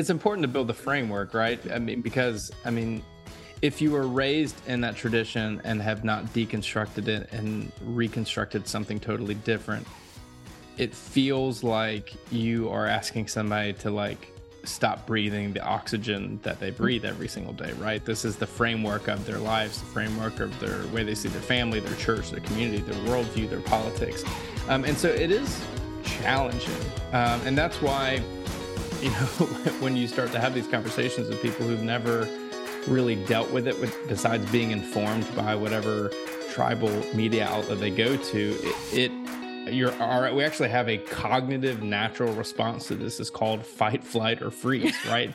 it's important to build the framework, right? I mean, because I mean, if you were raised in that tradition and have not deconstructed it and reconstructed something totally different, it feels like you are asking somebody to like stop breathing the oxygen that they breathe every single day, right? This is the framework of their lives, the framework of their way they see their family, their church, their community, their worldview, their politics. Um, and so it is challenging. Um, and that's why, you know, when you start to have these conversations with people who've never really dealt with it, with, besides being informed by whatever tribal media outlet they go to, it, it you're all right. We actually have a cognitive natural response to this. is called fight, flight, or freeze, right?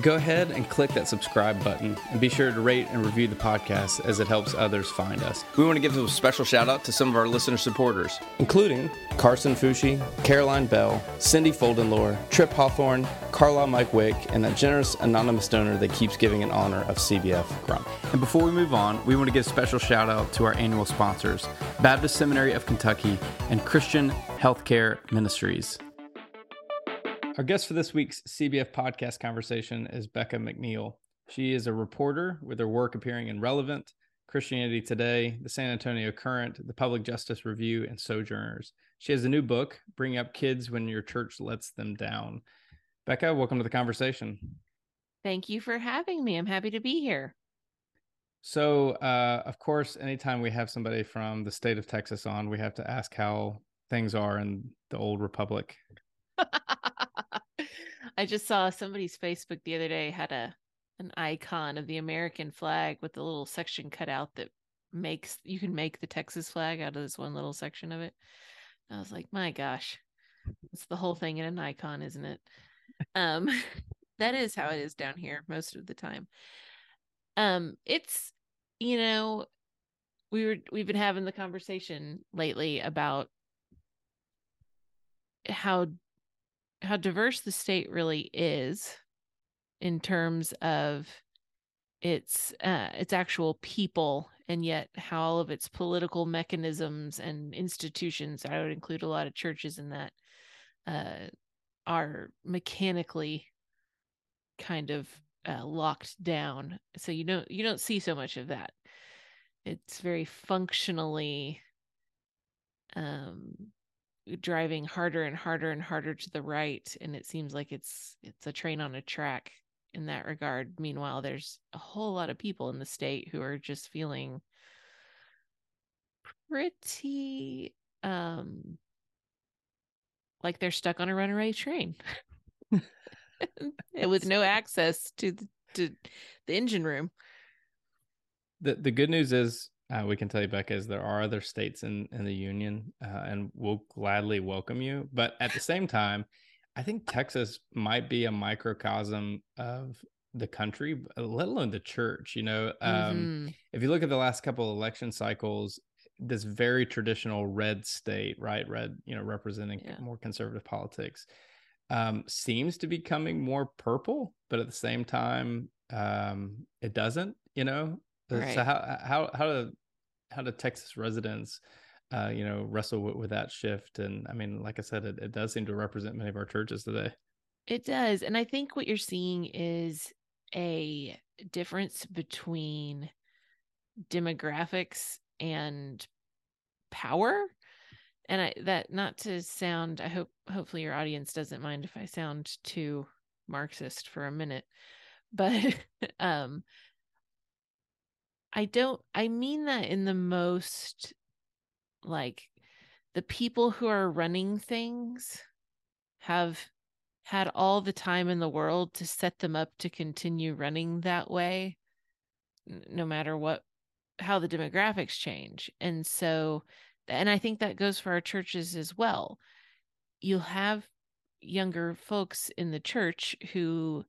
go ahead and click that subscribe button and be sure to rate and review the podcast as it helps others find us. We want to give a special shout out to some of our listener supporters, including Carson Fushi, Caroline Bell, Cindy Foldenlore, Trip Hawthorne, Carla Mike Wick, and that generous anonymous donor that keeps giving in honor of CBF Grump. And before we move on, we want to give a special shout out to our annual sponsors, Baptist Seminary of Kentucky and Christian Healthcare Ministries. Our guest for this week's CBF podcast conversation is Bekah McNeel. She is a reporter with her work appearing in Relevant, Christianity Today, the San Antonio Current, the Public Justice Review, and Sojourners. She has a new book, Bring Up Kids When Your Church Lets Them Down. Bekah, welcome to the conversation. Thank you for having me. I'm happy to be here. So, uh, of course, anytime we have somebody from the state of Texas on, we have to ask how things are in the old republic. I just saw somebody's Facebook the other day had a an icon of the American flag with a little section cut out that makes you can make the Texas flag out of this one little section of it. I was like, my gosh, it's the whole thing in an icon, isn't it? Um, that is how it is down here most of the time. Um, it's you know, we were we've been having the conversation lately about how how diverse the state really is in terms of its uh, its actual people and yet how all of its political mechanisms and institutions i would include a lot of churches in that uh, are mechanically kind of uh, locked down. So you don't you don't see so much of that. It's very functionally um driving harder and harder and harder to the right and it seems like it's it's a train on a track in that regard. Meanwhile there's a whole lot of people in the state who are just feeling pretty um like they're stuck on a runaway train. With no access to the, to the engine room. The the good news is uh, we can tell you, Bekah, is there are other states in in the union, uh, and we'll gladly welcome you. But at the same time, I think Texas might be a microcosm of the country, let alone the church. You know, um, mm-hmm. if you look at the last couple of election cycles, this very traditional red state, right, red, you know, representing yeah. more conservative politics, um, seems to be coming more purple, but at the same time, um, it doesn't. You know, Right. So how how how do how do Texas residents, uh, you know, wrestle with, with, that shift? And I mean, like I said, it, it does seem to represent many of our churches today. It does, and I think what you're seeing is a difference between demographics and power and i that not to sound i hope hopefully your audience doesn't mind if i sound too marxist for a minute but um i don't i mean that in the most like the people who are running things have had all the time in the world to set them up to continue running that way no matter what how the demographics change. And so and i think that goes for our churches as well. You'll have younger folks in the church who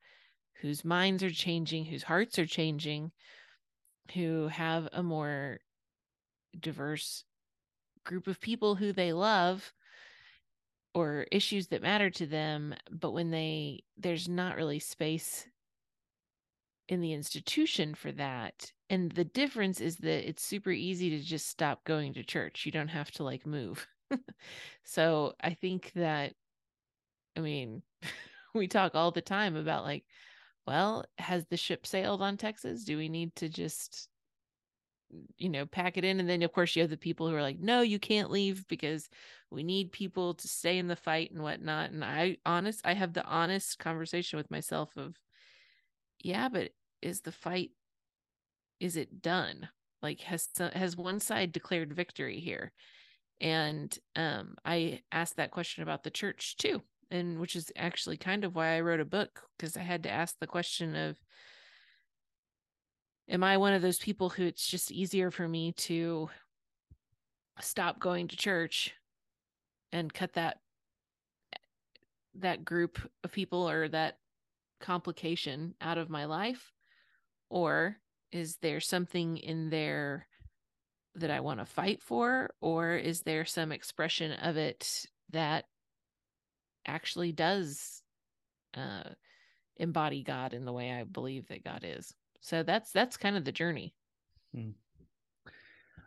whose minds are changing whose hearts are changing who have a more diverse group of people who they love or issues that matter to them but when they there's not really space in the institution for that. And the difference is that it's super easy to just stop going to church. You don't have to like move. So i think that i mean we talk all the time about like well has the ship sailed on texas? Do we need to just you know pack it in? And then of course you have the people who are like no you can't leave because we need people to stay in the fight and whatnot. And i honest i have the honest conversation with myself of yeah but is the fight is it done? Like has has one side declared victory here? And um i asked that question about the church too and which is actually kind of why i wrote a book because i had to ask the question of am I one of those people who it's just easier for me to stop going to church and cut that that group of people or that complication out of my life? Or is there something in there that I want to fight for? Or is there some expression of it that actually does uh, embody God in the way I believe that God is. So that's that's kind of the journey. Hmm.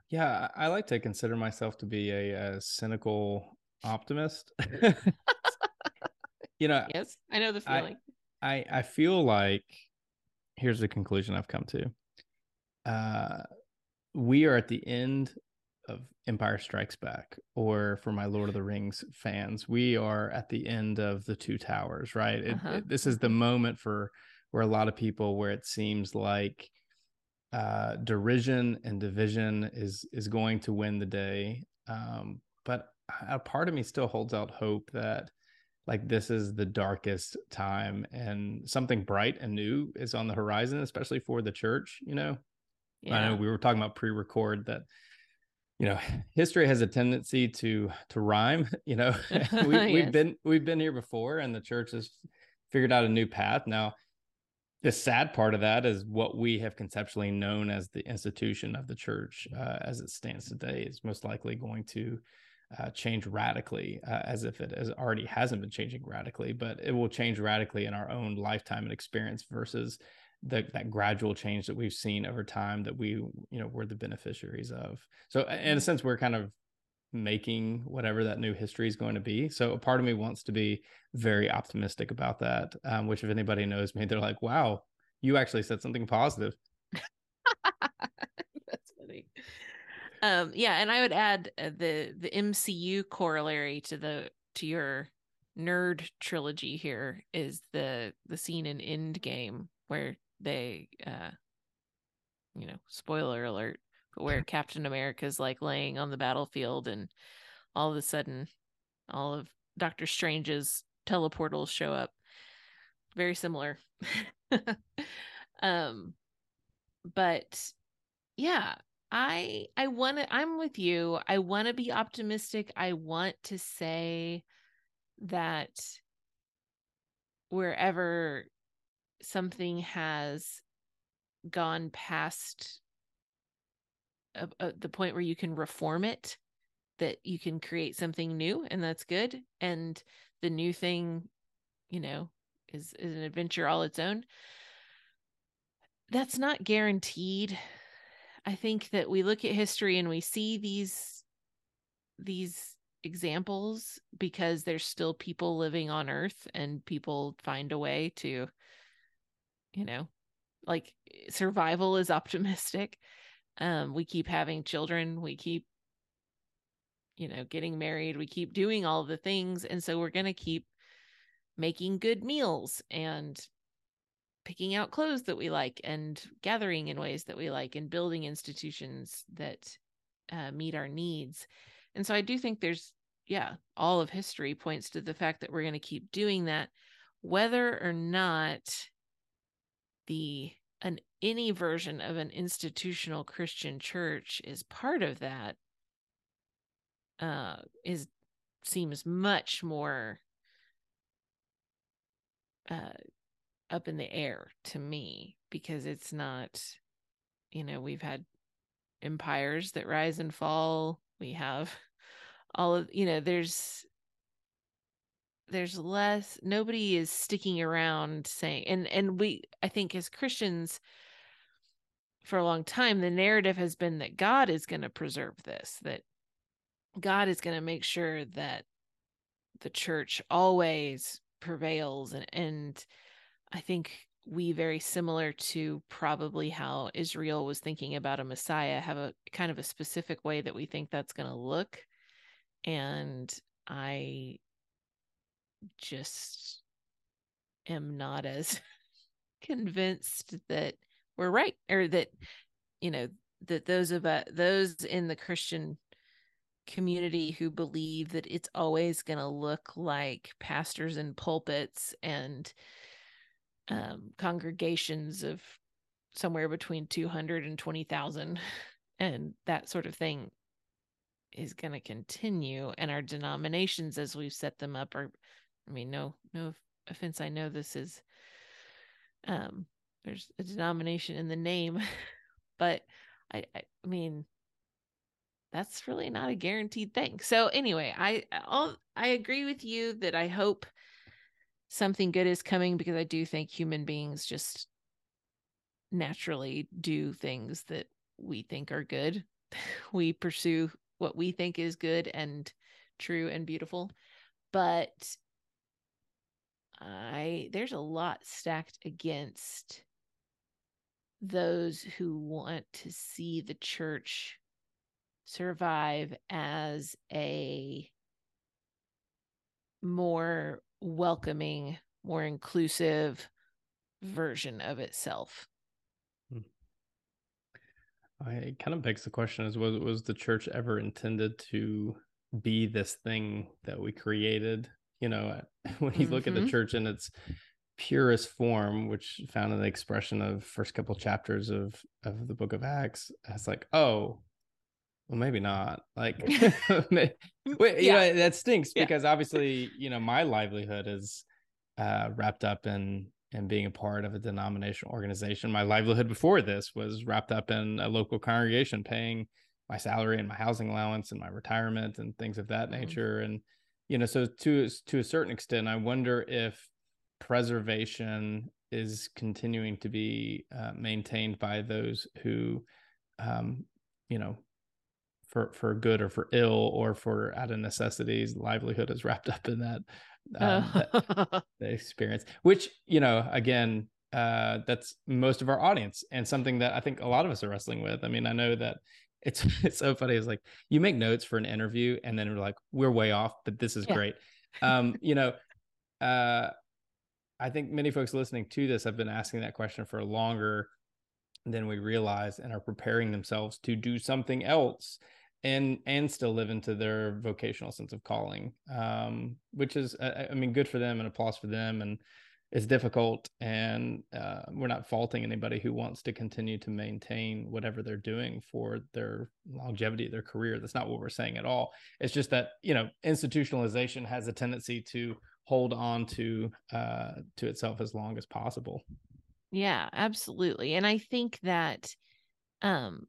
yeah i like to consider myself to be a, a cynical optimist. You know yes i know the feeling. I, I i feel like here's the conclusion i've come to. Uh we are at the end of Empire Strikes Back, or for my Lord of the Rings fans, we are at the end of the Two Towers, right? It, uh-huh. it, this is the moment for where a lot of people where it seems like uh, derision and division is is going to win the day. Um, but a part of me still holds out hope that like this is the darkest time and something bright and new is on the horizon, especially for the church. You know, yeah. I know we were talking about pre-record that you know history has a tendency to to rhyme you know we, yes. we've been we've been here before and the church has figured out a new path now the sad part of that is what we have conceptually known as the institution of the church uh, as it stands today is most likely going to uh, change radically uh, as if it has already hasn't been changing radically but it will change radically in our own lifetime and experience versus the, that gradual change that we've seen over time that we you know we're the beneficiaries of so in a mm-hmm. sense we're kind of making whatever that new history is going to be. So a part of me wants to be very optimistic about that. Um, which if anybody knows me, they're like, "Wow, you actually said something positive." That's funny. Um, yeah, and I would add uh, the the MCU corollary to the to your nerd trilogy here is the the scene in Endgame where they uh you know spoiler alert but where Captain America's like laying on the battlefield and all of a sudden all of Doctor Strange's teleportals show up. Very similar. um but yeah, I I want to I'm with you. I want to be optimistic. I want to say that wherever something has gone past a, a, the point where you can reform it that you can create something new and that's good and the new thing you know is is an adventure all its own that's not guaranteed. I think that we look at history and we see these these examples because there's still people living on earth and people find a way to you know like survival is optimistic um, we keep having children we keep you know, getting married, we keep doing all the things. And so we're going to keep making good meals and picking out clothes that we like and gathering in ways that we like and building institutions that uh, meet our needs. And so I do think there's, yeah, all of history points to the fact that we're going to keep doing that, whether or not the an any version of an institutional Christian church is part of that uh is seems much more uh up in the air to me because it's not you know we've had empires that rise and fall. We have all of you know there's there's less nobody is sticking around saying and and we i think as christians for a long time the narrative has been that god is going to preserve this that god is going to make sure that the church always prevails and and i think we very similar to probably how israel was thinking about a messiah have a kind of a specific way that we think that's going to look and i just am not as convinced that we're right or that you know that those of us those in the christian community who believe that it's always going to look like pastors and pulpits and um, congregations of somewhere between 200 and 20,000 and that sort of thing is going to continue and our denominations as we've set them up are I mean, no, no offense. I know this is, um, there's a denomination in the name, but I, I, mean, that's really not a guaranteed thing. So anyway, I, I'll, I agree with you that I hope something good is coming because I do think human beings just naturally do things that we think are good. we pursue what we think is good and true and beautiful. But I there's a lot stacked against those who want to see the church survive as a more welcoming, more inclusive version of itself. Hmm. I kind of begs the question is was was the church ever intended to be this thing that we created you know when you mm-hmm. look at the mm-hmm. church in its purest form which found in the expression of first couple chapters of of the book of acts it's like oh well maybe not like wait, yeah. you know that stinks yeah. because obviously you know my livelihood is uh wrapped up in in being a part of a denominational organization my livelihood before this was wrapped up in a local congregation paying my salary and my housing allowance and my retirement and things of that mm-hmm. nature and you know so to to a certain extent i wonder if preservation is continuing to be uh, maintained by those who um you know for for good or for ill or for out of necessities livelihood is wrapped up in that, um, that, that experience which you know again uh that's most of our audience and something that i think a lot of us are wrestling with. I mean i know that it's it's so funny. It's like you make notes for an interview and then we're like, we're way off, but this is yeah. great. Um, you know, uh I think many folks listening to this have been asking that question for longer than we realize and are preparing themselves to do something else and and still live into their vocational sense of calling um which is I, I mean good for them and applause for them and it's difficult and uh, we're not faulting anybody who wants to continue to maintain whatever they're doing for their longevity of their career. That's not what we're saying at all. It's just that you know institutionalization has a tendency to hold on to uh, to itself as long as possible. Yeah absolutely. And i think that um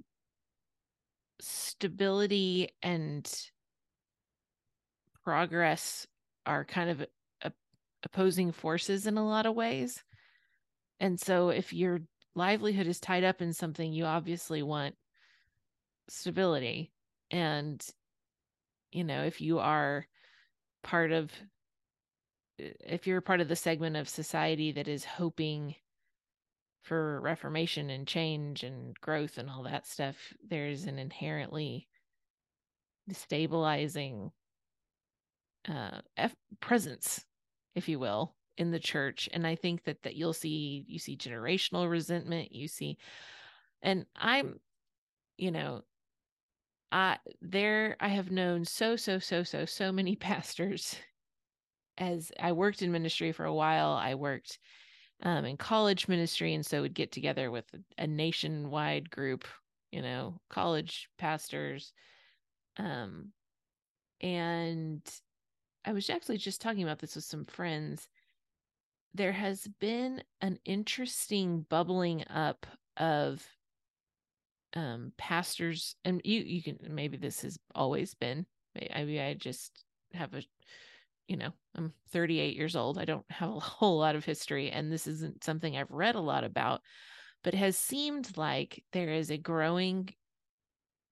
stability and progress are kind of opposing forces in a lot of ways. And so if your livelihood is tied up in something, you obviously want stability. And, you know, if you are part of, if you're part of the segment of society that is hoping for reformation and change and growth and all that stuff, there's an inherently destabilizing uh F- presence if you will in the church and i think that that you'll see you see generational resentment you see and i'm you know i there i have known so so so so so many pastors as i worked in ministry for a while i worked um, in college ministry and so would get together with a, nationwide group you know college pastors um and i was actually just talking about this with some friends. There has been an interesting bubbling up of um pastors and you you can maybe this has always been i mean i just have a you know i'm 38 years old i don't have a whole lot of history and this isn't something i've read a lot about but has seemed like there is a growing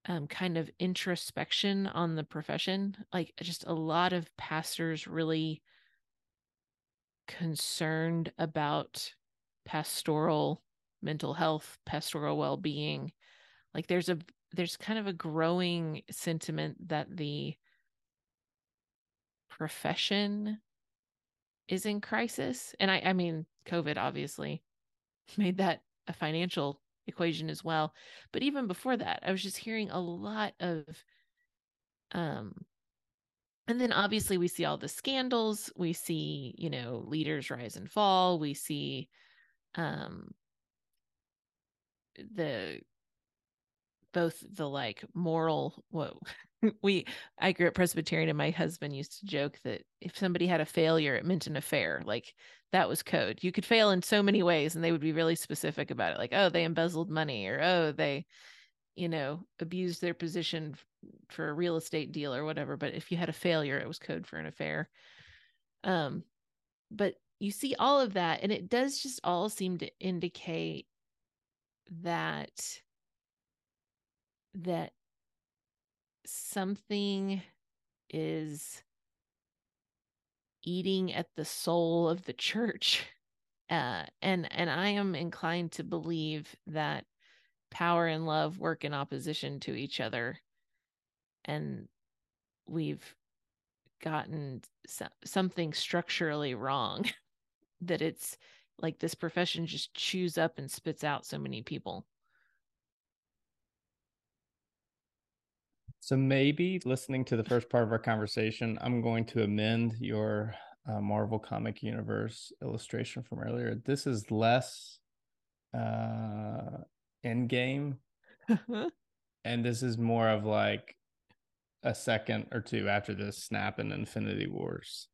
um, kind of introspection on the profession like just a lot of pastors really concerned about pastoral mental health, pastoral well-being. Like there's a there's kind of a growing sentiment that the profession is in crisis. And I I mean COVID obviously made that a financial equation as well. But even before that, I was just hearing a lot of um and then obviously we see all the scandals we see you know leaders rise and fall we see um the both the like moral whoa we i grew up presbyterian and my husband used to joke that if somebody had a failure it meant an affair like that was code. You could fail in so many ways and they would be really specific about it like oh they embezzled money or oh they you know abused their position for a real estate deal or whatever but if you had a failure it was code for an affair. Um but you see all of that and it does just all seem to indicate that that something is eating at the soul of the church uh and and i am inclined to believe that power and love work in opposition to each other and we've gotten so- something structurally wrong that it's like this profession just chews up and spits out so many people So maybe listening to the first part of our conversation, I'm going to amend your uh, Marvel comic universe illustration from earlier. This is less uh Endgame, and this is more of like a second or two after this snap in Infinity Wars.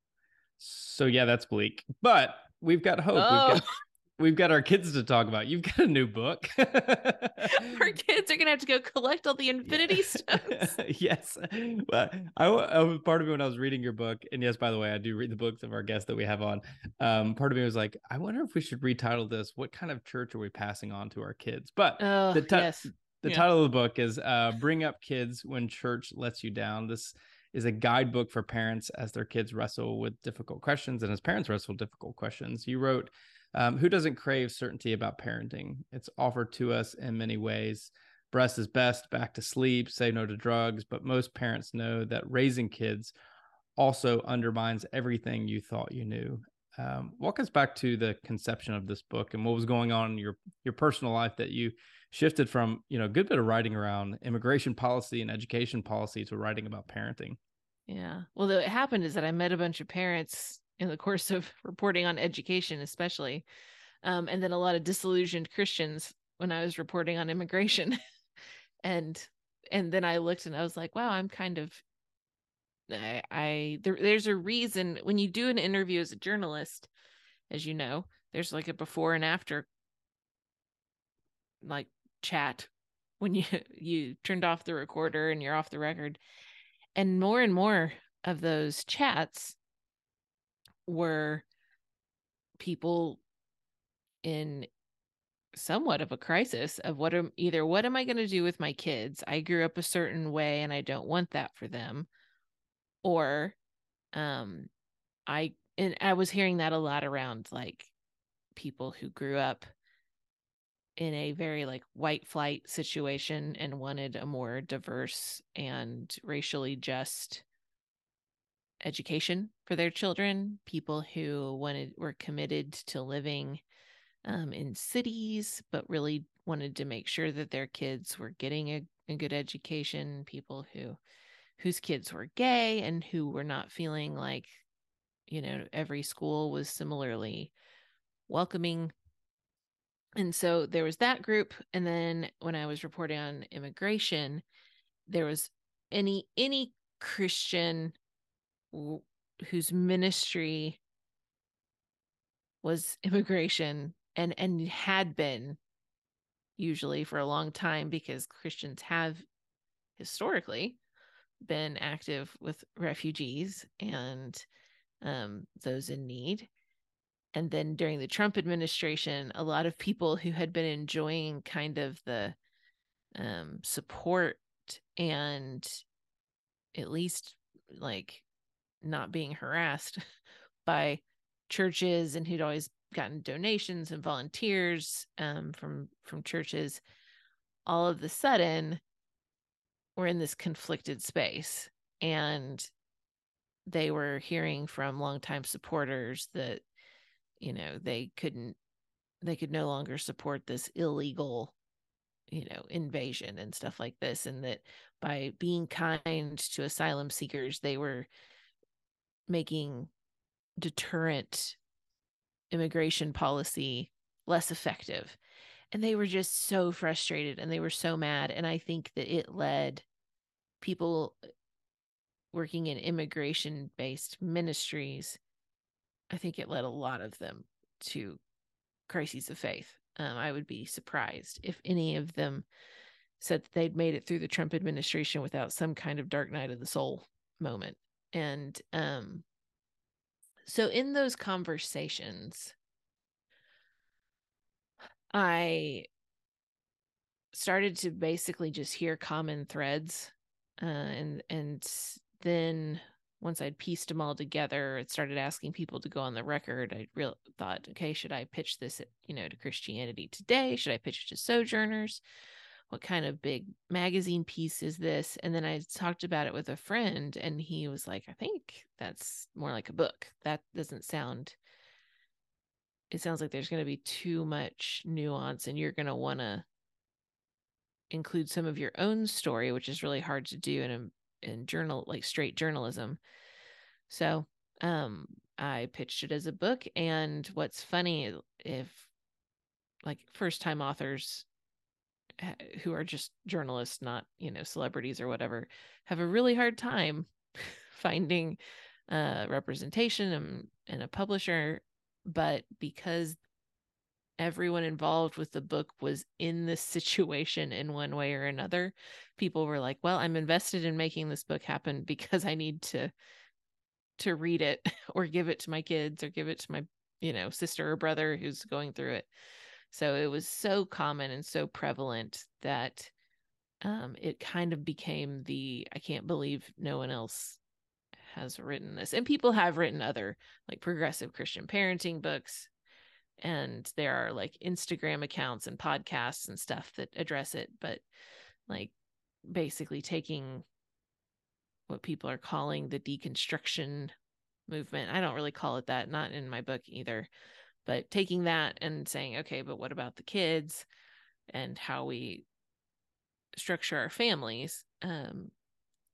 So yeah, that's bleak, but we've got hope. Oh. We've got we've got our kids to talk about. You've got a new book. our kids are gonna have to go collect all the infinity stones yes. Well, I, I was part of me when I was reading your book, and yes, by the way, I do read the books of our guests that we have on. Um, part of me was like, I wonder if we should retitle this. What kind of church are we passing on to our kids? But oh the ti- yes the Yeah. title of the book is uh, "Bring Up Kids When Church Lets You Down." This is a guidebook for parents as their kids wrestle with difficult questions and as parents wrestle with difficult questions. You wrote, um, "Who doesn't crave certainty about parenting? It's offered to us in many ways. Breast is best, back to sleep, say no to drugs. But most parents know that raising kids also undermines everything you thought you knew." Um, walk us back to the conception of this book and what was going on in your your personal life that you shifted from you know a good bit of writing around immigration policy and education policy to writing about parenting Yeah. Well, what happened is that I met a bunch of parents in the course of reporting on education, especially, um, and then a lot of disillusioned Christians when I was reporting on immigration, and and then I looked and I was like, wow, I'm kind of, I, I there, there's a reason when you do an interview as a journalist, as you know, there's like a before and after, like chat when you you turned off the recorder and you're off the record. And more and more of those chats were people in somewhat of a crisis of what am either what am I going to do with my kids? I grew up a certain way and I don't want that for them. Or um I and I was hearing that a lot around like people who grew up in a very like white flight situation and wanted a more diverse and racially just education for their children people who wanted were committed to living um, in cities but really wanted to make sure that their kids were getting a, a good education people who whose kids were gay and who were not feeling like you know every school was similarly welcoming. And so there was that group and then when i was reporting on immigration there was any any christian whose ministry was immigration and and had been usually for a long time because christians have historically been active with refugees and um, those in need. And then during the Trump administration, a lot of people who had been enjoying kind of the um, support and at least like not being harassed by churches and who'd always gotten donations and volunteers um, from from churches all of the sudden we're in this conflicted space and they were hearing from longtime supporters that you know they couldn't they could no longer support this illegal you know invasion and stuff like this and that by being kind to asylum seekers they were making deterrent immigration policy less effective and they were just so frustrated and they were so mad and i think that it led people working in immigration based ministries I think it led a lot of them to crises of faith. Um, I would be surprised if any of them said that they'd made it through the Trump administration without some kind of dark night of the soul moment. And um, so in those conversations, I started to basically just hear common threads uh, and and then once I'd pieced them all together, it started asking people to go on the record. I real thought, okay, should I pitch this, you know, to Christianity Today? Should I pitch it to Sojourners? What kind of big magazine piece is this? And then I talked about it with a friend, and he was like, I think that's more like a book. That doesn't sound. It sounds like there's going to be too much nuance, and you're going to want to include some of your own story, which is really hard to do in a in journal like straight journalism. So um I pitched it as a book and what's funny if like first time authors who are just journalists not you know celebrities or whatever have a really hard time finding uh representation and, and a publisher. But because everyone involved with the book was in this situation in one way or another people were like well i'm invested in making this book happen because i need to to read it or give it to my kids or give it to my you know sister or brother who's going through it so it was so common and so prevalent that um, it kind of became the i can't believe no one else has written this and people have written other like progressive christian parenting books and there are like Instagram accounts and podcasts and stuff that address it, but like basically taking what people are calling the deconstruction movement. I don't really call it that, not in my book either, but taking that and saying, okay, but what about the kids and how we structure our families? Um,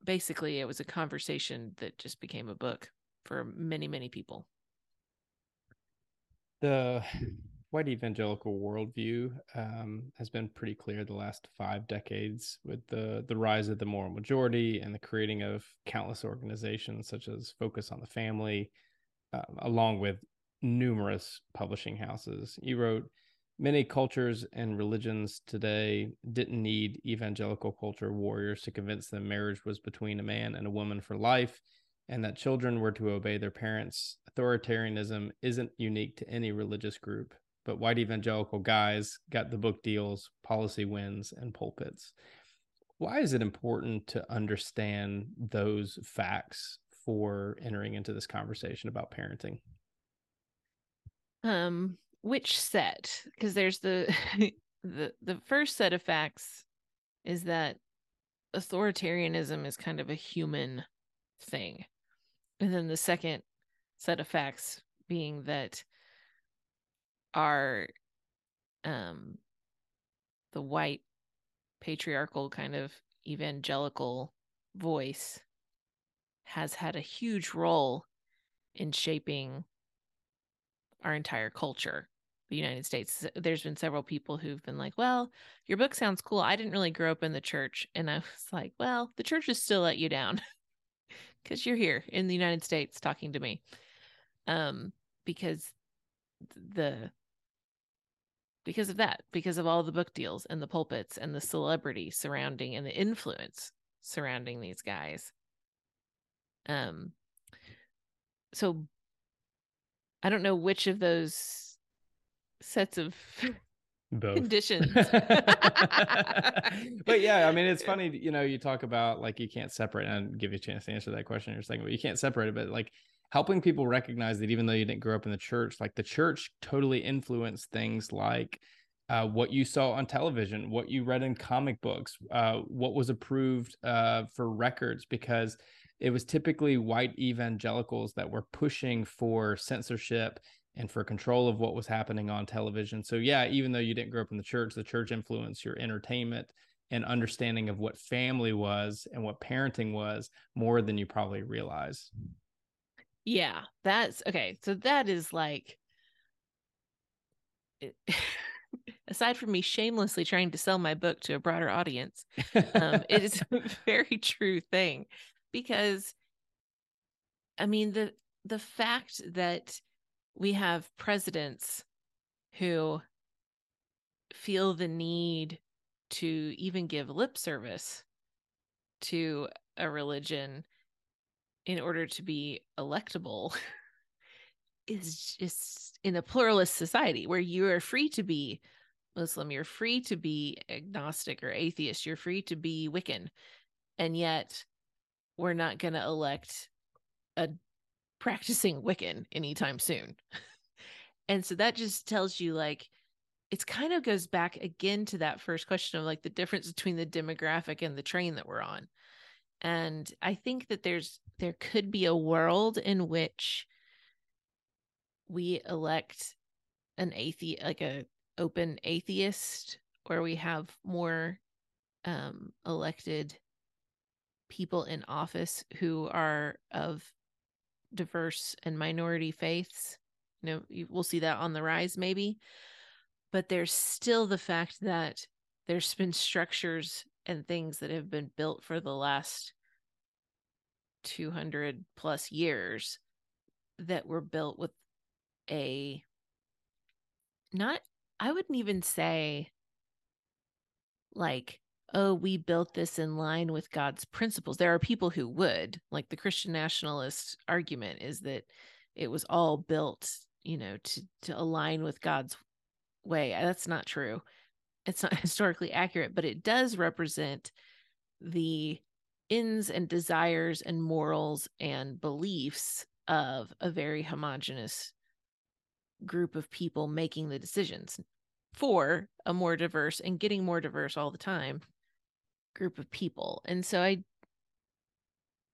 basically, it was a conversation that just became a book for many, many people the white evangelical worldview um, has been pretty clear the last five decades with the the rise of the moral majority and the creating of countless organizations such as Focus on the Family, uh, along with numerous publishing houses. You wrote, Many cultures and religions today didn't need evangelical culture warriors to convince them marriage was between a man and a woman for life and that children were to obey their parents. Authoritarianism isn't unique to any religious group, but white evangelical guys got the book deals, policy wins, and pulpits. Why is it important to understand those facts for entering into this conversation about parenting? Um, which set? Because there's the the the first set of facts is that authoritarianism is kind of a human thing. And then the second set of facts being that our um the white patriarchal kind of evangelical voice has had a huge role in shaping our entire culture the united states. There's been several people who've been like well your book sounds cool. I didn't really grow up in the church. And i was like well the church has still let you down. Because you're here in the united states talking to me. Um because the because of that because of all the book deals and the pulpits and the celebrity surrounding and the influence surrounding these guys. Um so i don't know which of those sets of Both. conditions but yeah, I mean, it's funny, you know, you talk about like you can't separate and give you a chance to answer that question in a second, but you can't separate it. But like helping people recognize that even though you didn't grow up in the church, like the church totally influenced things like uh, what you saw on television, what you read in comic books, uh, what was approved uh, for records, because it was typically white evangelicals that were pushing for censorship and for control of what was happening on television. So yeah, even though you didn't grow up in the church, the church influenced your entertainment and understanding of what family was and what parenting was more than you probably realize. Yeah, that's okay. So that is like, aside from me shamelessly trying to sell my book to a broader audience, um, it is a very true thing because, I mean the the fact that we have presidents who feel the need to even give lip service to a religion in order to be electable is just in a pluralist society where you are free to be Muslim, you're free to be agnostic or atheist, you're free to be Wiccan. And yet we're not going to elect a practicing Wiccan anytime soon. and so that just tells you like it's kind of goes back again to that first question of like the difference between the demographic and the train that we're on and i think that there's there could be a world in which we elect an atheist like a open atheist where we have more um elected people in office who are of diverse and minority faiths you know you, we'll see that on the rise maybe but there's still the fact that there's been structures and things that have been built for the last 200 plus years that were built with a not i wouldn't even say like oh we built this in line with god's principles. There are people who would like the christian nationalist argument is that it was all built you know to to align with god's way that's not true. It's not historically accurate, but it does represent the ends and desires and morals and beliefs of a very homogenous group of people making the decisions for a more diverse and getting more diverse all the time group of people. And so I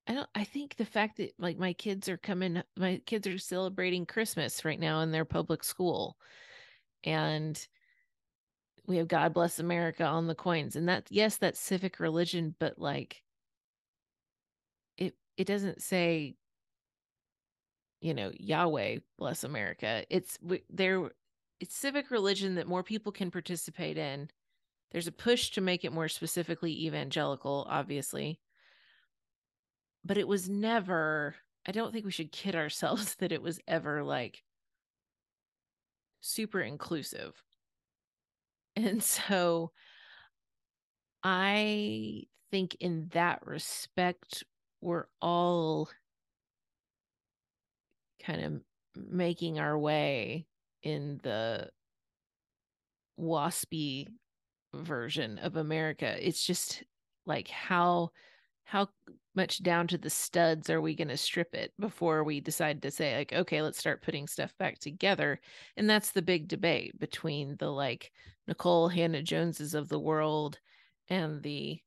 I don't I think the fact that like my kids are coming my kids are celebrating Christmas right now in their public school and we have God bless America on the coins. And that yes, that's civic religion, but like it it doesn't say you know, Yahweh bless America. It's there it's civic religion that more people can participate in. There's a push to make it more specifically evangelical, obviously. But it was never I don't think we should kid ourselves that it was ever like super inclusive. And so I think in that respect, we're all kind of making our way in the waspy version of America. It's just like how how much down to the studs are we going to strip it before we decide to say like okay let's start putting stuff back together. And that's the big debate between the like Nikole Hannah Joneses of the world and the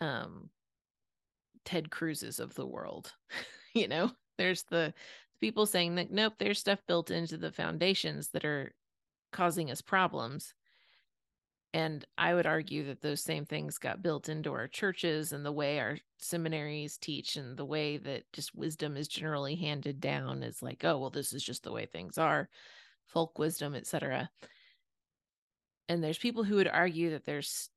um Ted Cruzes of the world you know? There's the people saying that nope there's stuff built into the foundations that are causing us problems and I would argue that those same things got built into our churches and the way our seminaries teach and the way that just wisdom is generally handed down is like, oh, well, this is just the way things are, folk wisdom, etc. And there's people who would argue that there's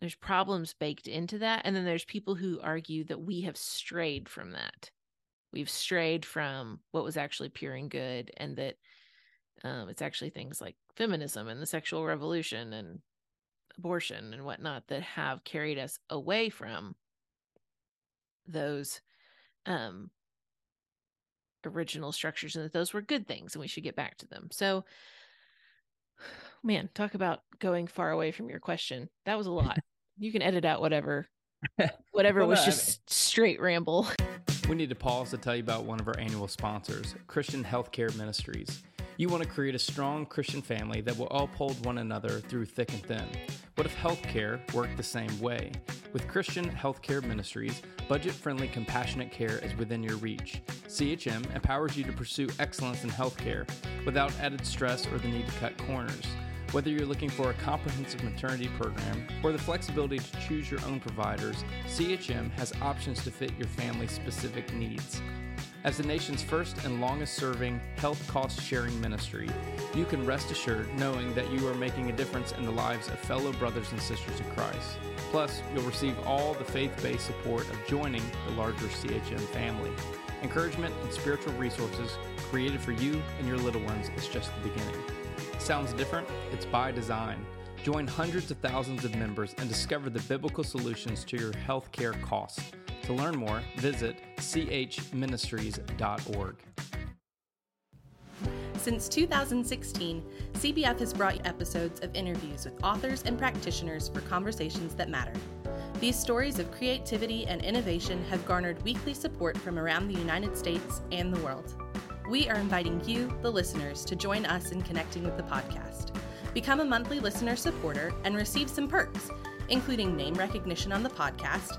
there's problems baked into that. And then there's people who argue that we have strayed from that. We've strayed from what was actually pure and good, and that um, it's actually things like feminism and the sexual revolution and abortion and whatnot that have carried us away from those um, original structures and that those were good things and we should get back to them. So, man, talk about going far away from your question. That was a lot. you can edit out whatever, whatever well, was no, just I mean... straight ramble. We need to pause to tell you about one of our annual sponsors, Christian Healthcare Ministries. You want to create a strong Christian family that will uphold one another through thick and thin. What if healthcare worked the same way? With Christian Healthcare Ministries, budget friendly, compassionate care is within your reach. CHM empowers you to pursue excellence in healthcare without added stress or the need to cut corners. Whether you're looking for a comprehensive maternity program or the flexibility to choose your own providers, CHM has options to fit your family's specific needs. As the nation's first and longest serving health cost sharing ministry, you can rest assured knowing that you are making a difference in the lives of fellow brothers and sisters in Christ. Plus, you'll receive all the faith based support of joining the larger CHM family. Encouragement and spiritual resources created for you and your little ones is just the beginning. Sounds different? It's by design. Join hundreds of thousands of members and discover the biblical solutions to your healthcare costs. To learn more, visit chministries.org. Since 2016, CBF has brought you episodes of interviews with authors and practitioners for conversations that matter. These stories of creativity and innovation have garnered weekly support from around the United States and the world. We are inviting you, the listeners, to join us in connecting with the podcast. Become a monthly listener supporter and receive some perks, including name recognition on the podcast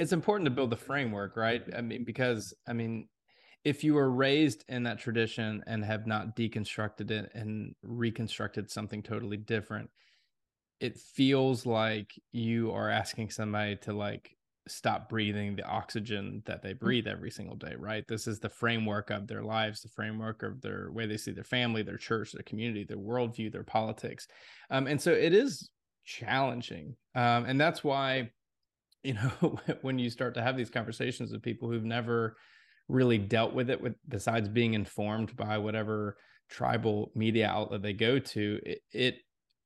It's important to build the framework, right? I mean, because I mean, if you were raised in that tradition and have not deconstructed it and reconstructed something totally different, it feels like you are asking somebody to like stop breathing the oxygen that they mm. breathe every single day, right? This is the framework of their lives, the framework of their way they see their family, their church, their community, their worldview, their politics. Um, and so it is challenging. Um, and that's why you know when you start to have these conversations with people who've never really dealt with it with besides being informed by whatever tribal media outlet they go to it, it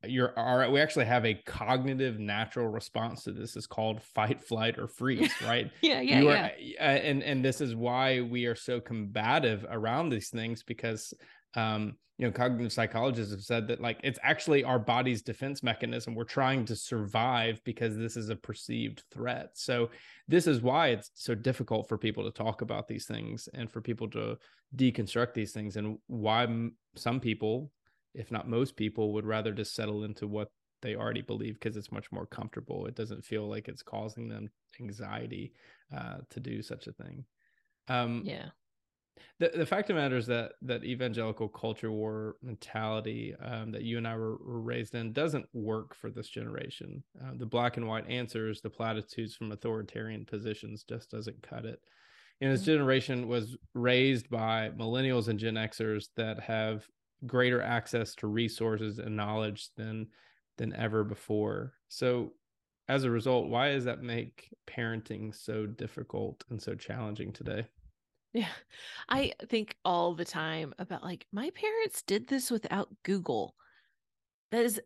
you're all right we actually have a cognitive natural response to this is called fight flight or freeze right? Yeah yeah, you are, yeah. Uh, and and this is why we are so combative around these things because um you know cognitive psychologists have said that like it's actually our body's defense mechanism. We're trying to survive because this is a perceived threat. So this is why it's so difficult for people to talk about these things and for people to deconstruct these things and why some people if not most people would rather just settle into what they already believe because it's much more comfortable. It doesn't feel like it's causing them anxiety uh, to do such a thing. Um yeah the, the fact of the matter is that that evangelical culture war mentality um, that you and I were, were, raised in doesn't work for this generation. Uh, the black and white answers, the platitudes from authoritarian positions, just doesn't cut it. And this mm-hmm. generation was raised by millennials and Gen Xers that have greater access to resources and knowledge than than ever before. So as a result, why does that make parenting so difficult and so challenging today? Yeah. I think all the time about like my parents did this without Google. That is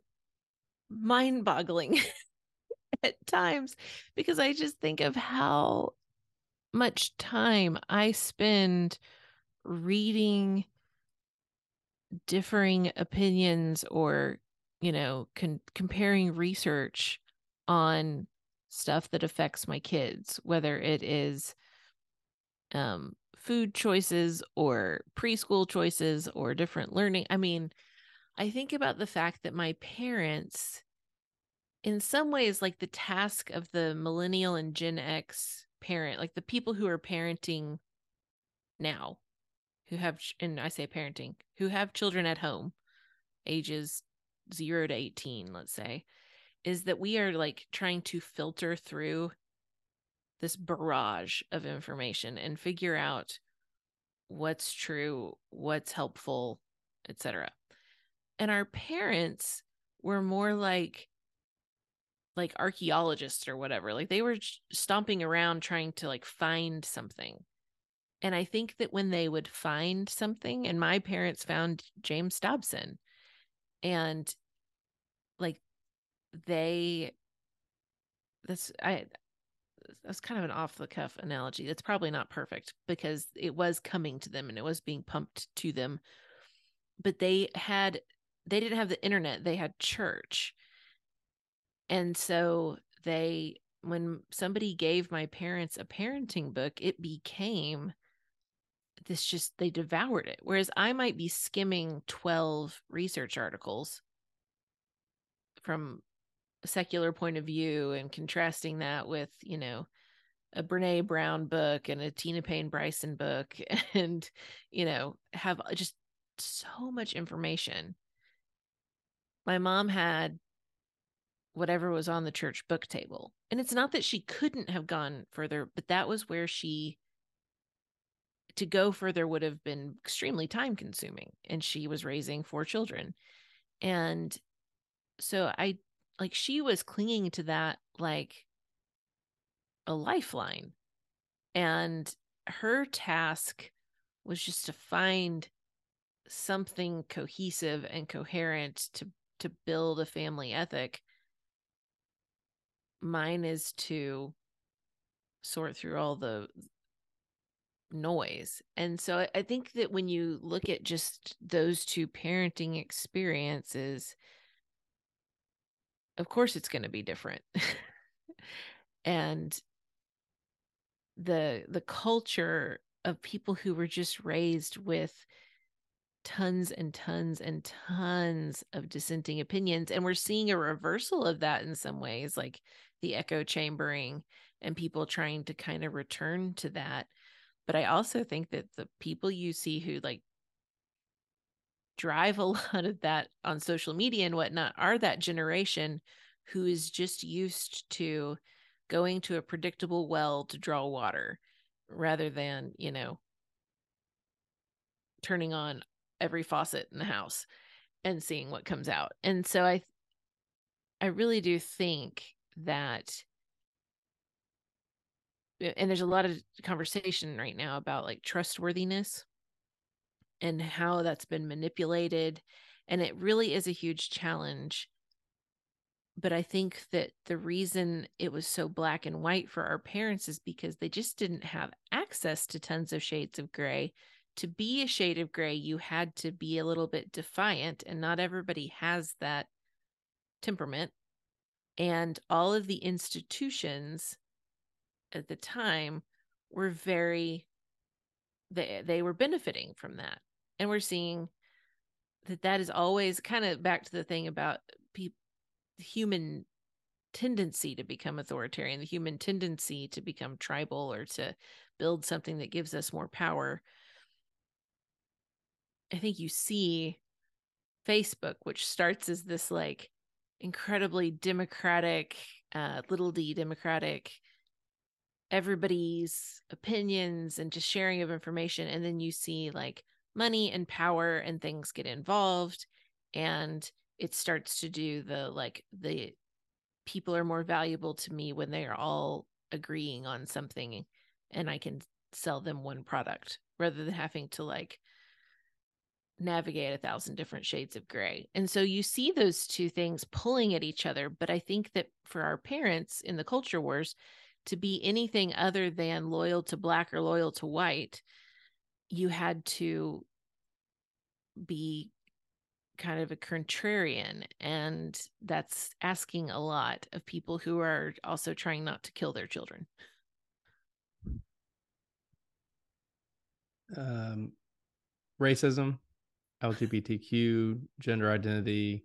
mind boggling at times because I just think of how much time I spend reading differing opinions or, you know, con- comparing research on stuff that affects my kids, whether it is um, food choices or preschool choices or different learning. I mean, I think about the fact that my parents, in some ways, like the task of the millennial and Gen X parent, like the people who are parenting now, who have, and I say parenting, who have children at home, ages zero to 18, let's say, is that we are like trying to filter through this barrage of information and figure out what's true, what's helpful, etc. And our parents were more like like archaeologists or whatever. Like they were stomping around trying to like find something. And I think that when they would find something, and my parents found James Dobson, and like they, that's, I, that's kind of an off the cuff analogy. That's probably not perfect because it was coming to them and it was being pumped to them. But they had, they didn't have the internet, they had church. And so they, when somebody gave my parents a parenting book, it became this just, they devoured it. Whereas I might be skimming 12 research articles from secular point of view and contrasting that with, you know, a Brene Brown book and a Tina Payne Bryson book and, you know, have just so much information. My mom had whatever was on the church book table. And it's not that she couldn't have gone further, but that was where she to go further would have been extremely time consuming and she was raising four children. And so I like she was clinging to that like a lifeline. And her task was just to find something cohesive and coherent to to build a family ethic mine is to sort through all the noise and so i think that when you look at just those two parenting experiences of course it's going to be different. And the the culture of people who were just raised with tons and tons and tons of dissenting opinions and we're seeing a reversal of that in some ways like the echo chambering and people trying to kind of return to that. But i also think that the people you see who like drive a lot of that on social media and whatnot are that generation who is just used to going to a predictable well to draw water rather than, you know, turning on every faucet in the house and seeing what comes out. And so I I really do think that and there's a lot of conversation right now about like trustworthiness and how that's been manipulated and it really is a huge challenge but I think that the reason it was so black and white for our parents is because they just didn't have access to tons of shades of gray. To be a shade of gray, you had to be a little bit defiant, and not everybody has that temperament. And all of the institutions at the time were very they they were benefiting from that. And we're seeing that that is always kind of back to the thing about people human tendency to become authoritarian, the human tendency to become tribal or to build something that gives us more power. I think you see Facebook, which starts as this like incredibly democratic, uh, little d democratic, everybody's opinions and just sharing of information. And then you see like money and power and things get involved. And it starts to do the like the people are more valuable to me when they are all agreeing on something and I can sell them one product rather than having to like navigate a thousand different shades of gray. And so you see those two things pulling at each other. But I think that for our parents in the culture wars, to be anything other than loyal to black or loyal to white, you had to be kind of a contrarian. And that's asking a lot of people who are also trying not to kill their children. Um, racism, LGBTQ, gender identity,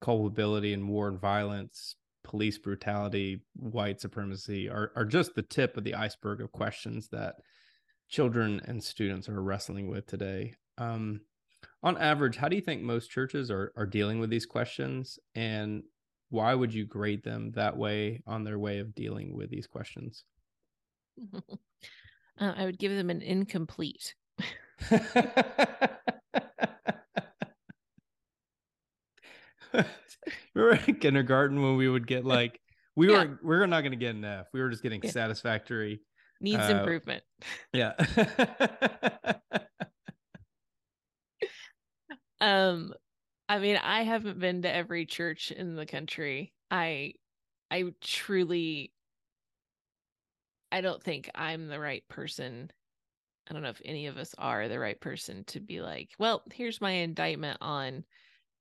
culpability in war and violence, police brutality, white supremacy are, are just the tip of the iceberg of questions that children and students are wrestling with today. Um, on average, how do you think most churches are, are dealing with these questions? And why would you grade them that way on their way of dealing with these questions? uh, I would give them an incomplete. Remember in kindergarten when we would get like we yeah. were we are not going to get an F. We were just getting yeah. satisfactory. Needs uh, improvement. Yeah. Um I mean, I haven't been to every church in the country. I I truly I don't think I'm the right person. I don't know if any of us are the right person to be like, well, here's my indictment on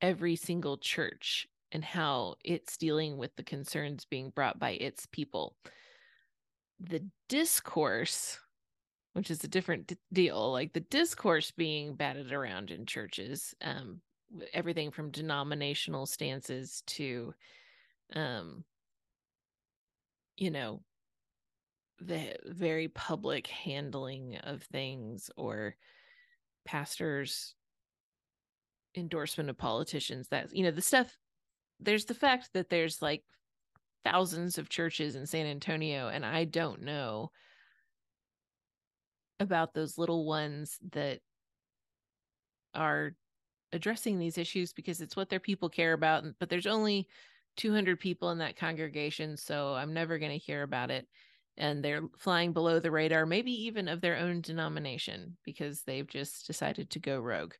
every single church and how it's dealing with the concerns being brought by its people. The discourse, which is a different deal, like the discourse being batted around in churches, um, everything from denominational stances to, um, you know, the very public handling of things or pastors endorsement of politicians that you know the stuff there's the fact that there's like thousands of churches in San Antonio and I don't know about those little ones that are addressing these issues because it's what their people care about but there's only 200 people in that congregation so I'm never going to hear about it. And they're flying below the radar maybe even of their own denomination because they've just decided to go rogue.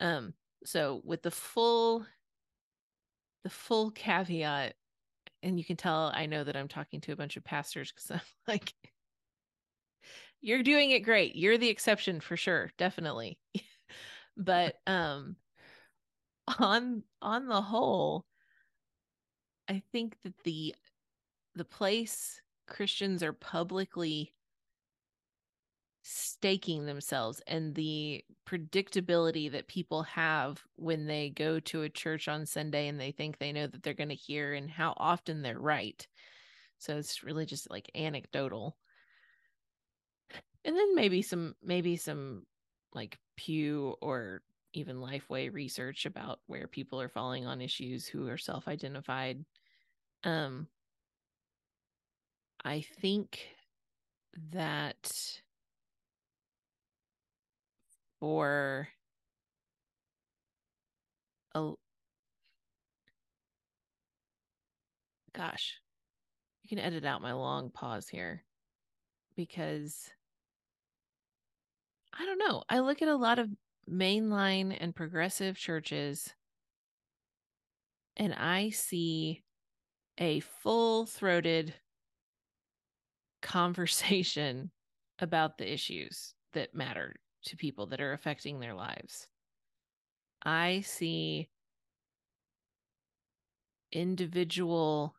Um so with the full the full caveat and you can tell I know that I'm talking to a bunch of pastors cuz I'm like you're doing it great. You're the exception for sure, definitely. but um on on the whole I think that the the place Christians are publicly staking themselves and the predictability that people have when they go to a church on Sunday and they think they know that they're going to hear and how often they're right. So it's really just like anecdotal. And then maybe some maybe some like Pew or even Lifeway research about where people are falling on issues who are self-identified. Um I think that for a gosh you can edit out my long pause here because i don't know i look at a lot of mainline and progressive churches and i see a full-throated conversation about the issues that matter to people that are affecting their lives. I see individual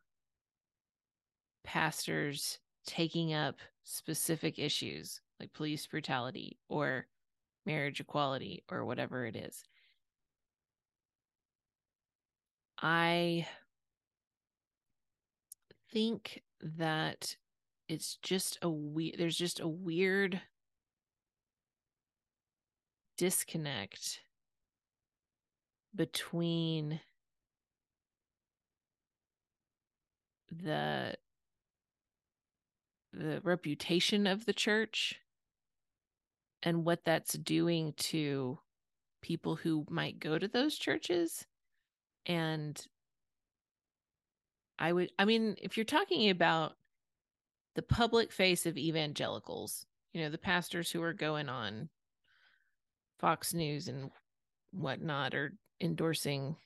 pastors taking up specific issues like police brutality or marriage equality or whatever it is. I think that it's just a weird there's just a weird disconnect between the the reputation of the church and what that's doing to people who might go to those churches and I would, I mean, if you're talking about the public face of evangelicals, you know, the pastors who are going on Fox News and whatnot or endorsing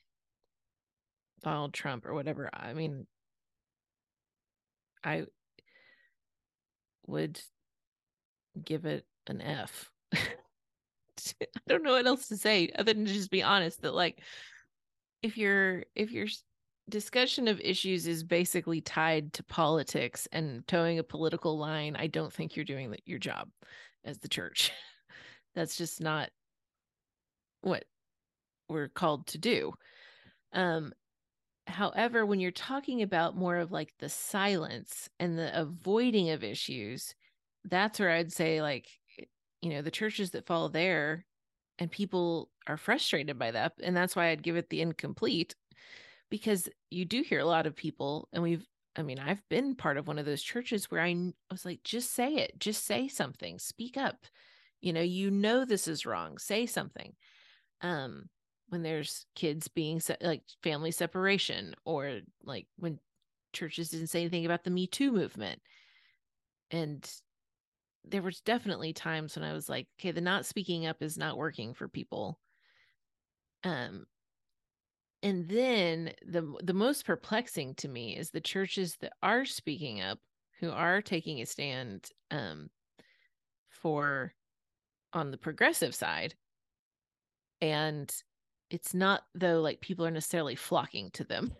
Donald Trump or whatever. I mean, I would give it an F. I don't know what else to say other than just be honest that like if your if your discussion of issues is basically tied to politics and towing a political line, I don't think you're doing your job as the church. That's just not what we're called to do. Um however, when you're talking about more of like the silence and the avoiding of issues, that's where I'd say like you know the churches that fall there and people are frustrated by that and that's why i'd give it the incomplete because you do hear a lot of people and we've i mean i've been part of one of those churches where i, was like just say it. Just say something. Speak up. You know you know this is wrong. Say something. Um when there's kids being se- like family separation or like when churches didn't say anything about the me too movement and there was definitely times when I was like, okay, the not speaking up is not working for people. Um and then the the most perplexing to me is the churches that are speaking up who are taking a stand um for on the progressive side and it's not though like people are necessarily flocking to them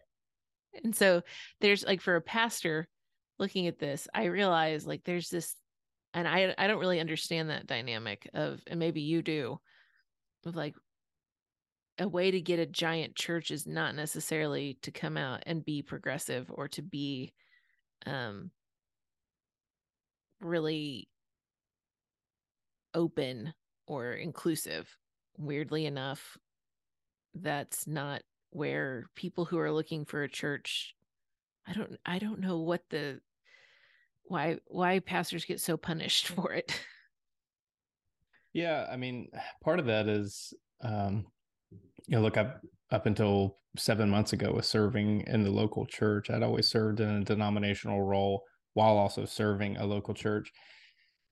and so there's like for a pastor looking at this i realize like there's this and I I don't really understand that dynamic of and maybe you do of like a way to get a giant church is not necessarily to come out and be progressive or to be um really open or inclusive. Weirdly enough that's not where people who are looking for a church i don't i don't know what the why why pastors get so punished for it. Yeah, I mean, part of that is um you know, look up up until 7 months ago was serving in the local church. I'd always served in a denominational role while also serving a local church.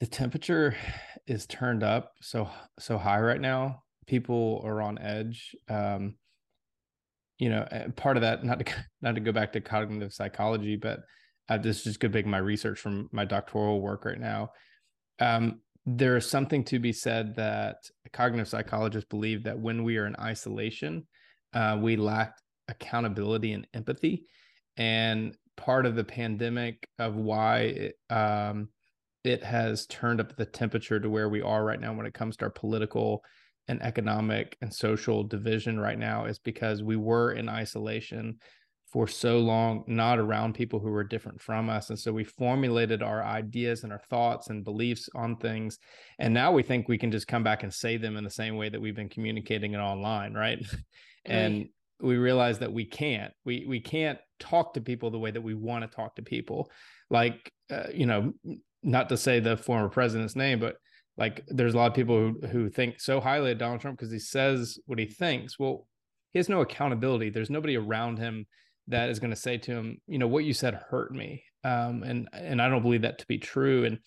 The temperature is turned up so so high right now. People are on edge. Um you know, part of that not to not to go back to cognitive psychology, but uh, this is just good big my research from my doctoral work right now. Um, there is something to be said that cognitive psychologists believe that when we are in isolation, uh, we lack accountability and empathy. And part of the pandemic of why it, um, it has turned up the temperature to where we are right now when it comes to our political and economic and social division right now is because we were in isolation for so long not around people who were different from us. And so we formulated our ideas and our thoughts and beliefs on things. And now we think we can just come back and say them in the same way that we've been communicating it online right? And we realize that we can't. We we can't talk to people the way that we want to talk to people. Like uh, you know not to say the former president's name but like there's a lot of people who, who think so highly of donald trump because he says what he thinks. Well he has no accountability. There's nobody around him that is going to say to him, you know, what you said hurt me. Um, and and I don't believe that to be true. And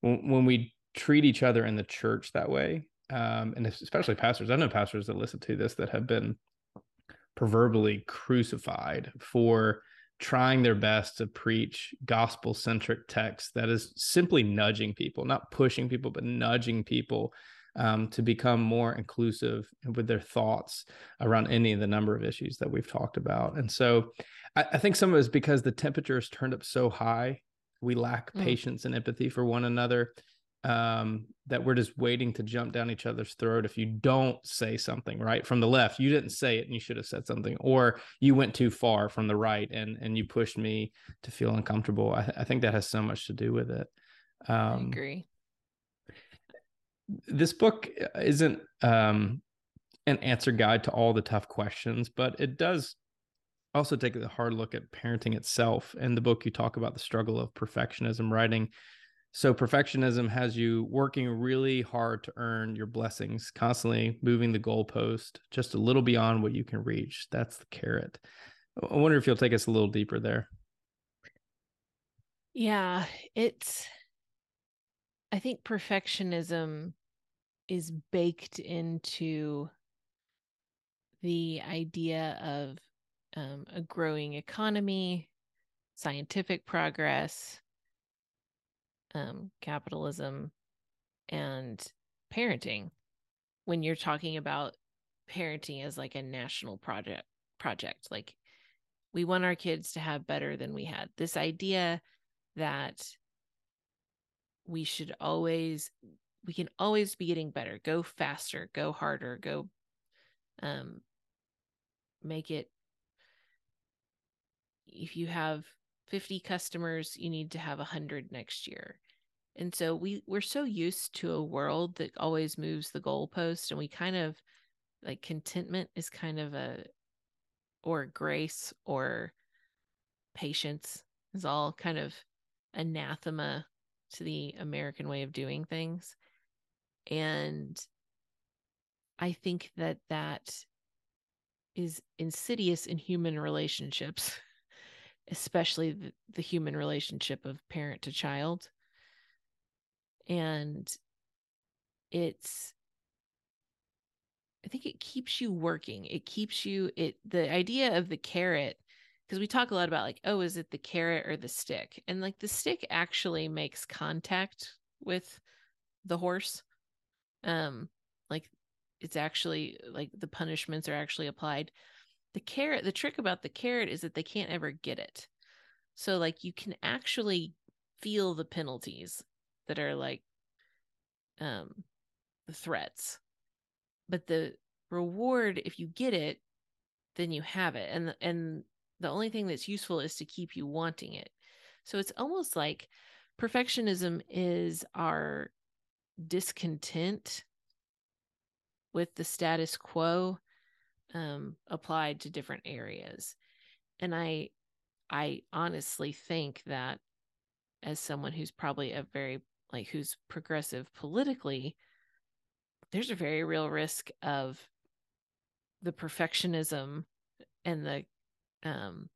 when, we treat each other in the church that way, um, and especially pastors, I know pastors that listen to this that have been proverbially crucified for trying their best to preach gospel centric text that is simply nudging people, not pushing people, but nudging people um, to become more inclusive with their thoughts around any of the number of issues that we've talked about. And so I, I think some of it is because the temperature is turned up so high, we lack mm. patience and empathy for one another. Um, that we're just waiting to jump down each other's throat if you don't say something right from the left you didn't say it and you should have said something or you went too far from the right and and you pushed me to feel uncomfortable i, I think that has so much to do with it um, i agree this book isn't um, an answer guide to all the tough questions, but it does also take a hard look at parenting itself. In the book, you talk about the struggle of perfectionism writing. So, perfectionism has you working really hard to earn your blessings, constantly moving the goalpost just a little beyond what you can reach. That's the carrot. I wonder if you'll take us a little deeper there. Yeah, it's I think perfectionism is baked into the idea of um, a growing economy, scientific progress, um, capitalism, and parenting. When you're talking about parenting as like a national project, project like we want our kids to have better than we had. This idea that we should always we can always be getting better go faster go harder go um make it if you have 50 customers you need to have 100 next year and so we we're so used to a world that always moves the goalpost and we kind of like contentment is kind of a or grace or patience is all kind of anathema to the American way of doing things. And I think that that is insidious in human relationships, especially the, the human relationship of parent to child. And it's I think it keeps you working. It keeps you it the idea of the carrot because we talk a lot about like oh is it the carrot or the stick and like the stick actually makes contact with the horse um like it's actually like the punishments are actually applied. The carrot the trick about the carrot is that they can't ever get it. So like you can actually feel the penalties that are like um the threats. But the reward if you get it then you have it. And and the only thing that's useful is to keep you wanting it. So it's almost like perfectionism is our discontent with the status quo um, applied to different areas. And I, I honestly think that as someone who's probably a very like who's progressive politically, there's a very real risk of the perfectionism and the um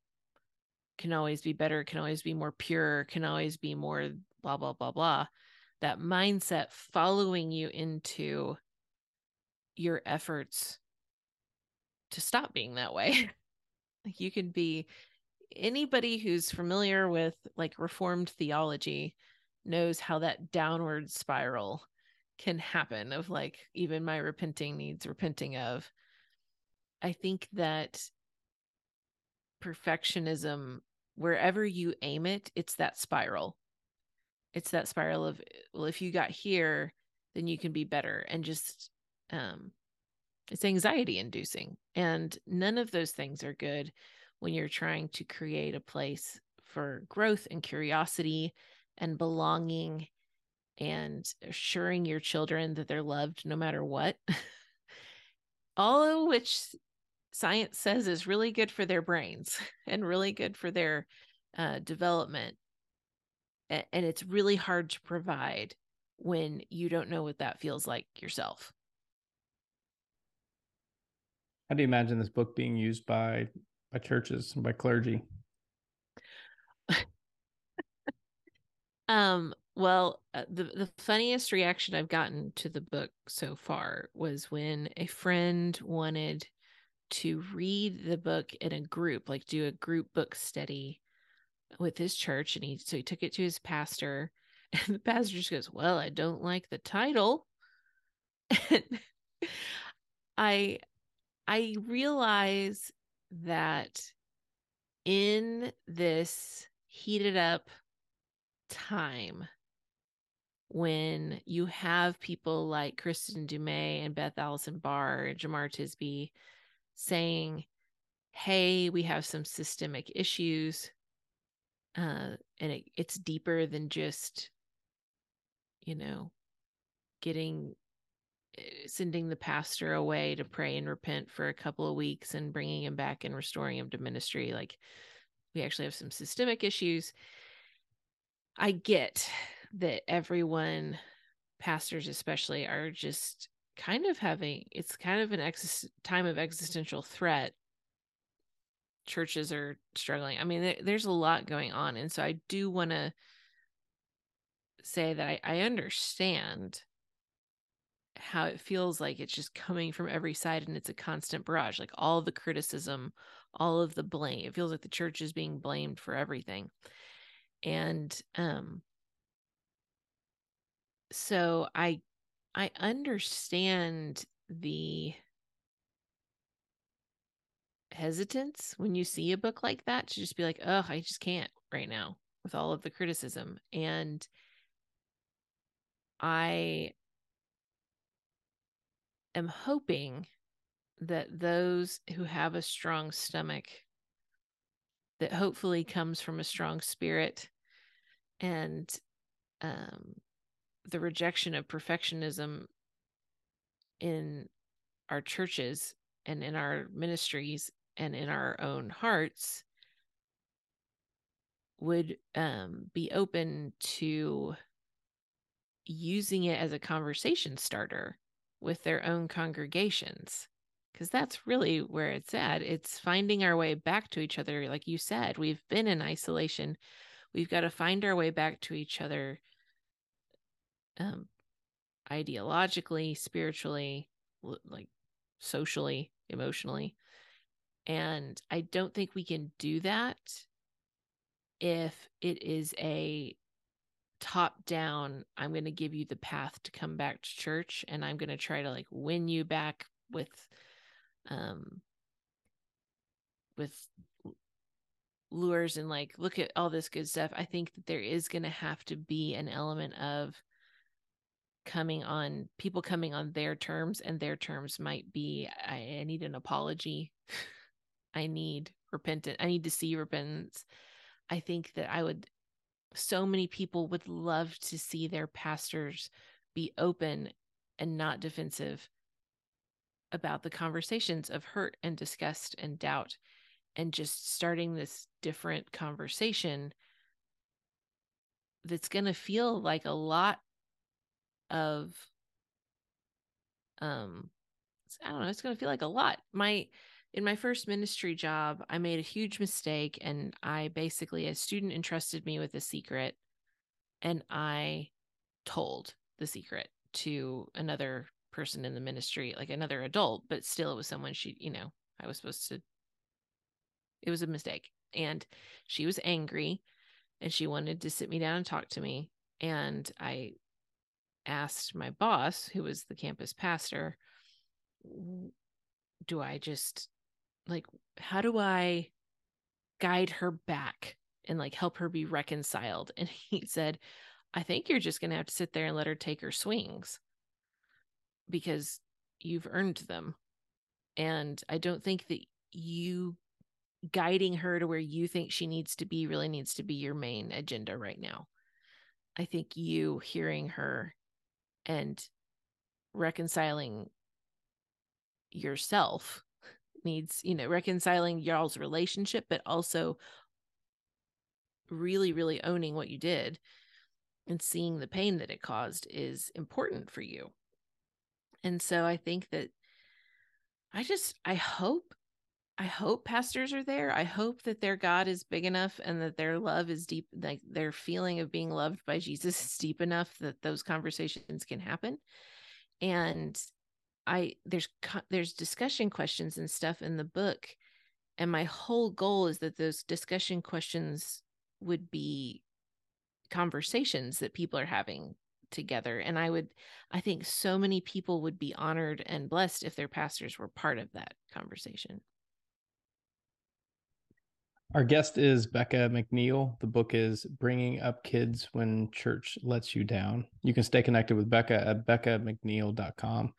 can always be better can always be more pure can always be more blah blah blah blah that mindset following you into your efforts to stop being that way. Like you could be anybody who's familiar with like reformed theology knows how that downward spiral can happen of like even my repenting needs repenting of. I think that perfectionism wherever you aim it it's that spiral it's that spiral of well if you got here then you can be better and just um it's anxiety inducing and none of those things are good when you're trying to create a place for growth and curiosity and belonging and assuring your children that they're loved no matter what all of which science says is really good for their brains and really good for their uh, development. And it's really hard to provide when you don't know what that feels like yourself. How do you imagine this book being used by by churches and by clergy? um well uh, the the funniest reaction i've gotten to the book so far was when a friend wanted to read the book in a group, like do a group book study with his church. And he so he took it to his pastor, and the pastor just goes, Well, I don't like the title. And I I realize that in this heated up time when you have people like Kristin Du Mez and Beth Allison Barr and Jemar Tisby saying, hey, we have some systemic issues. Uh, and it, it's deeper than just, you know, getting eh, sending the pastor away to pray and repent for a couple of weeks and bringing him back and restoring him to ministry. Like, we actually have some systemic issues. I get that everyone, pastors especially, are just kind of having it's kind of an ex- time of existential threat churches are struggling. I mean, there, there's a lot going on. And so I do want to say that I, I understand how it feels like it's just coming from every side and it's a constant barrage like all the criticism all of the blame it feels like the church is being blamed for everything and um so i i understand the hesitance when you see a book like that to just be like oh i just can't right now with all of the criticism and i am hoping that those who have a strong stomach that hopefully comes from a strong spirit and um, the rejection of perfectionism in our churches and in our ministries and in our own hearts would um, be open to using it as a conversation starter with their own congregations because that's really where it's at. It's finding our way back to each other like you said we've been in isolation. We've got to find our way back to each other um ideologically spiritually like socially emotionally and i don't think we can do that if it is a top down i'm going to give you the path to come back to church and i'm going to try to like win you back with um with lures and like look at all this good stuff. I think that there is going to have to be an element of coming on people coming on their terms and their terms might be i, I need an apology i need repentance i need to see repentance i think that i would so many people would love to see their pastors be open and not defensive about the conversations of hurt and disgust and doubt and just starting this different conversation that's going to feel like a lot of um I don't know, it's going to feel like a lot. My in my first ministry job, I made a huge mistake and I basically, a student entrusted me with a secret and I told the secret to another person in the ministry, like another adult, but still it was someone she, you know, I was supposed to, it was a mistake. And she was angry and she wanted to sit me down and talk to me. And I asked my boss, who was the campus pastor, do I just like how do I guide her back and like help her be reconciled? And he said, I think you're just going to have to sit there and let her take her swings because you've earned them. And I don't think that you guiding her to where you think she needs to be really needs to be your main agenda right now. I think you hearing her and reconciling yourself needs, you know, reconciling y'all's relationship, but also really, really owning what you did and seeing the pain that it caused is important for you. And so I think that I just, I hope, I hope pastors are there. I hope that their God is big enough and that their love is deep, like their feeling of being loved by Jesus is deep enough that those conversations can happen. And I there's there's discussion questions and stuff in the book and my whole goal is that those discussion questions would be conversations that people are having together and I would I think so many people would be honored and blessed if their pastors were part of that conversation. Our guest is Bekah McNeel. The book is Bringing Up Kids When Church Lets You Down. You can stay connected with Bekah at bekahmcneel.com.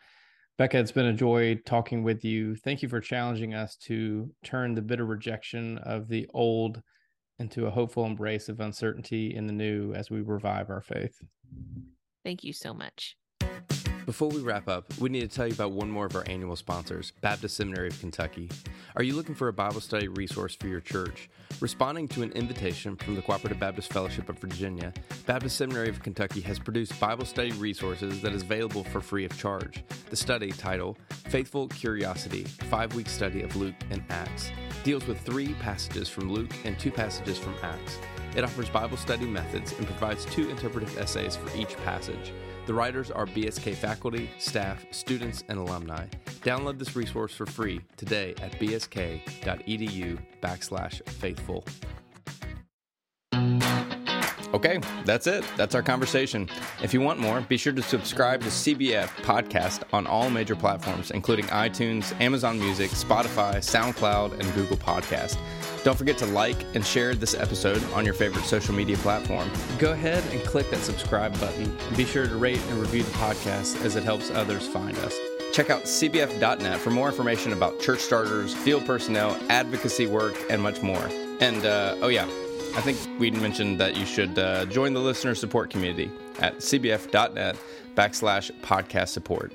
Bekah, it's been a joy talking with you. Thank you for challenging us to turn the bitter rejection of the old into a hopeful embrace of uncertainty in the new as we revive our faith. Thank you so much. Before we wrap up, we need to tell you about one more of our annual sponsors, Baptist Seminary of Kentucky. Are you looking for a Bible study resource for your church? Responding to an invitation from the Cooperative Baptist Fellowship of Virginia, Baptist Seminary of Kentucky has produced Bible study resources that is available for free of charge. The study, title Faithful Curiosity Five Week Study of Luke and Acts, deals with three passages from Luke and two passages from Acts. It offers Bible study methods and provides two interpretive essays for each passage. The writers are BSK faculty, staff, students, and alumni. Download this resource for free today at bsk.edu backslash faithful. Okay, that's it. That's our conversation. If you want more, be sure to subscribe to CBF Podcast on all major platforms, including iTunes, Amazon Music, Spotify, SoundCloud, and Google Podcast. Don't forget to like and share this episode on your favorite social media platform. Go ahead and click that subscribe button. Be sure to rate and review the podcast as it helps others find us. Check out cbf.net for more information about church starters, field personnel, advocacy work, and much more. And, uh, oh yeah, I think we mentioned that you should uh, join the listener support community at cbf.net backslash podcast support.